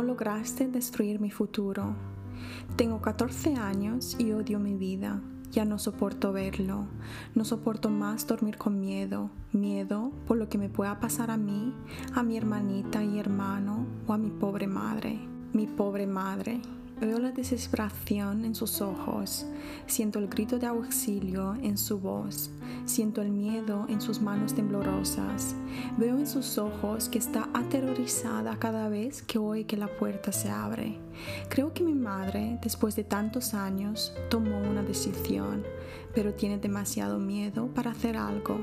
no lograste destruir mi futuro. Tengo 14 años y odio mi vida. Ya no soporto verlo. No soporto más dormir con miedo. Miedo por lo que me pueda pasar a mí, a mi hermanita y hermano o a mi pobre madre. Mi pobre madre. Veo la desesperación en sus ojos, siento el grito de auxilio en su voz, siento el miedo en sus manos temblorosas, veo en sus ojos que está aterrorizada cada vez que oye que la puerta se abre. Creo que mi madre, después de tantos años, tomó una decisión, pero tiene demasiado miedo para hacer algo.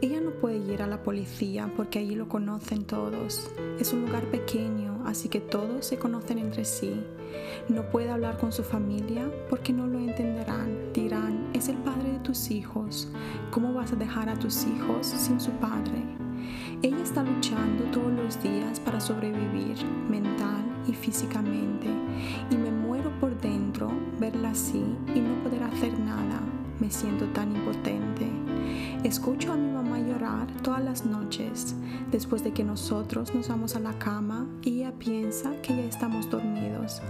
Ella no puede ir a la policía porque allí lo conocen todos. Es un lugar pequeño, así que todos se conocen entre sí. No puede hablar con su familia porque no lo entenderán. Dirán, es el padre de tus hijos. ¿Cómo vas a dejar a tus hijos sin su padre? Ella está luchando todos los días para sobrevivir mental y físicamente y me muero por dentro verla así y no poder hacer nada. Me siento tan impotente. Escucho a mi mamá llorar todas las noches después de que nosotros nos vamos a la cama y ella piensa que ya estamos dormidos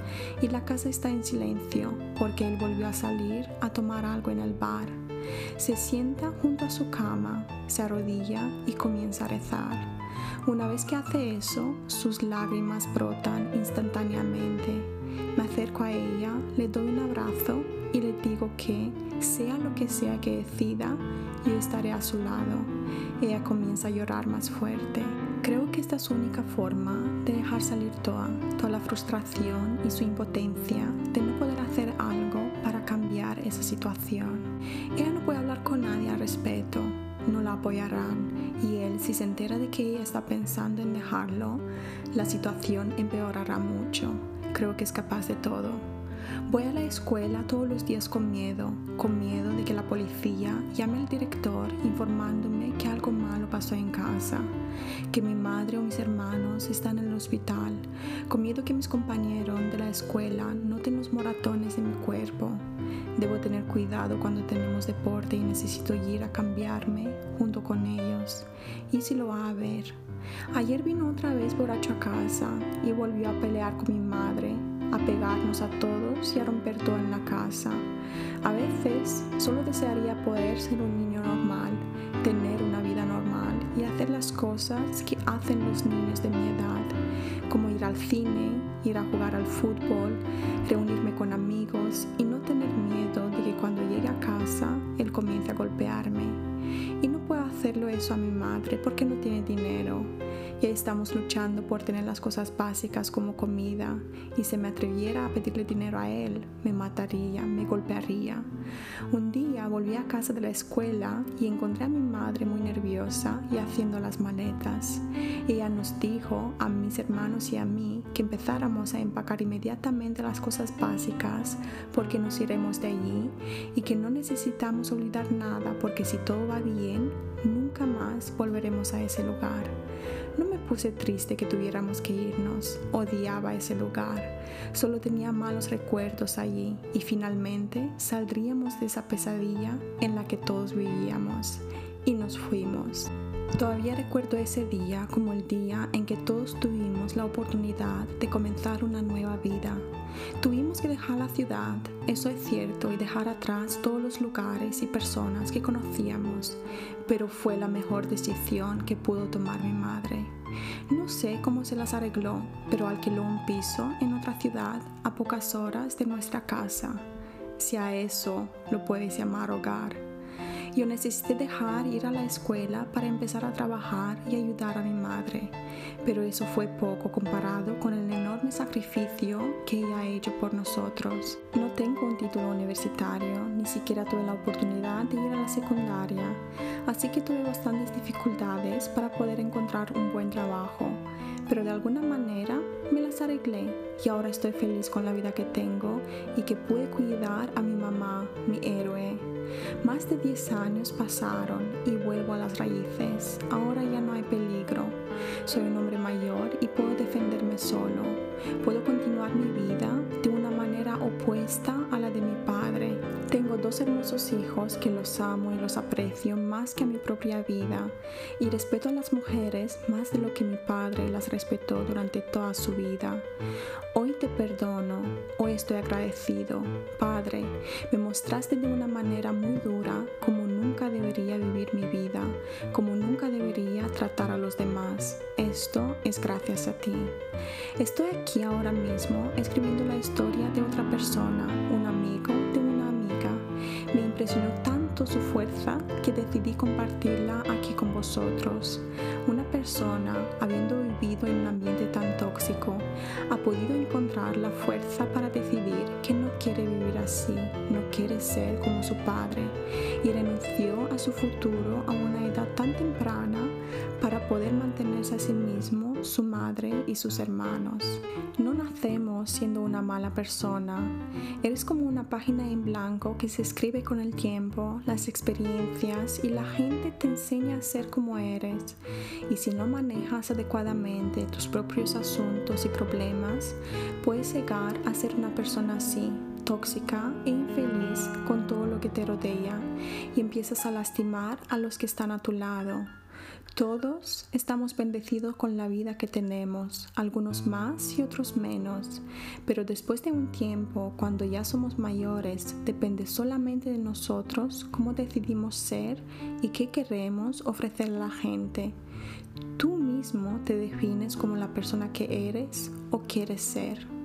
y la casa está en silencio porque él volvió a salir a tomar algo en el bar. Se sienta junto a su cama, se arrodilla y comienza a rezar. Una vez que hace eso, sus lágrimas brotan instantáneamente. Me acerco a ella, le doy un abrazo y le digo que, sea lo que sea que decida, yo estaré a su lado. Ella comienza a llorar más fuerte. Creo que esta es su única forma de dejar salir toda, toda la frustración y su impotencia de no poder hacer algo para cambiar esa situación. Ella no puede hablar con nadie al respecto, no la apoyarán y él si se entera de que ella está pensando en dejarlo, la situación empeorará mucho. Creo que es capaz de todo. Voy a la escuela todos los días con miedo, con miedo de que la policía llame al director informándome que algo malo pasó en casa, que mi madre o mis hermanos están en el hospital, con miedo que mis compañeros de la escuela noten los moratones en mi cuerpo. Debo tener cuidado cuando tenemos deporte y necesito ir a cambiarme junto con ellos. ¿Y si lo va a ver? Ayer vino otra vez borracho a casa y volvió a pelear con mi madre a pegarnos a todos y a romper todo en la casa. A veces solo desearía poder ser un niño normal, tener una vida normal y hacer las cosas que hacen los niños de mi edad, como ir al cine, ir a jugar al fútbol, reunirme con amigos y no tener miedo de que cuando llegue a casa él comience a golpearme. Y no puedo hacerlo eso a mi madre porque no tiene dinero y estamos luchando por tener las cosas básicas como comida y si me atreviera a pedirle dinero a él, me mataría, me golpearía. Un día volví a casa de la escuela y encontré a mi madre muy nerviosa y haciendo las maletas. Ella nos dijo a mis hermanos y a mí que empezáramos a empacar inmediatamente las cosas básicas porque nos iremos de allí y que no necesitamos olvidar nada porque si todo va bien, nunca más volveremos a ese lugar. No me puse triste que tuviéramos que irnos, odiaba ese lugar, solo tenía malos recuerdos allí y finalmente saldríamos de esa pesadilla en la que todos vivíamos y nos fuimos. Todavía recuerdo ese día como el día en que todos tuvimos la oportunidad de comenzar una nueva vida. Tuvimos que dejar la ciudad, eso es cierto, y dejar atrás todos los lugares y personas que conocíamos, pero fue la mejor decisión que pudo tomar mi madre. No sé cómo se las arregló, pero alquiló un piso en otra ciudad a pocas horas de nuestra casa, si a eso lo puedes llamar hogar. Yo necesité dejar ir a la escuela para empezar a trabajar y ayudar a mi madre, pero eso fue poco comparado con el enorme sacrificio que ella ha hecho por nosotros. No tengo un título universitario, ni siquiera tuve la oportunidad de ir a la secundaria, así que tuve bastantes dificultades para poder encontrar un buen trabajo, pero de alguna manera me las arreglé y ahora estoy feliz con la vida que tengo y que pude cuidar a mi mamá, mi héroe. Más de 10 años pasaron y vuelvo a las raíces. Ahora ya no hay peligro. Soy un hombre mayor y puedo defenderme solo. Puedo continuar mi vida de una manera opuesta a la de mi padre Tengo dos hermosos hijos que los amo y los aprecio más que a mi propia vida y respeto a las mujeres más de lo que mi padre las respetó durante toda su vida. Te perdono, hoy estoy agradecido. Padre, me mostraste de una manera muy dura como nunca debería vivir mi vida, como nunca debería tratar a los demás. Esto es gracias a ti. Estoy aquí ahora mismo escribiendo la historia de otra persona, un amigo de una amiga. Me impresionó tanto su fuerza que decidí compartirla aquí con vosotros. Una persona, habiendo vivido en un ambiente tan tóxico, ha podido encontrar la fuerza para decidir que no quiere vivir así, no quiere ser como su padre y renunció a su futuro a una edad tan temprana para poder mantenerse a sí mismo, su madre y sus hermanos. No nacemos siendo una mala persona. Eres como una página en blanco que se escribe con el tiempo, las experiencias y la gente te enseña a ser como eres. Y si no manejas adecuadamente tus propios asuntos y problemas, puedes llegar a ser una persona así, tóxica e infeliz con todo lo que te rodea y empiezas a lastimar a los que están a tu lado. Todos estamos bendecidos con la vida que tenemos, algunos más y otros menos, pero después de un tiempo, cuando ya somos mayores, depende solamente de nosotros cómo decidimos ser y qué queremos ofrecer a la gente. Tú mismo te defines como la persona que eres o quieres ser.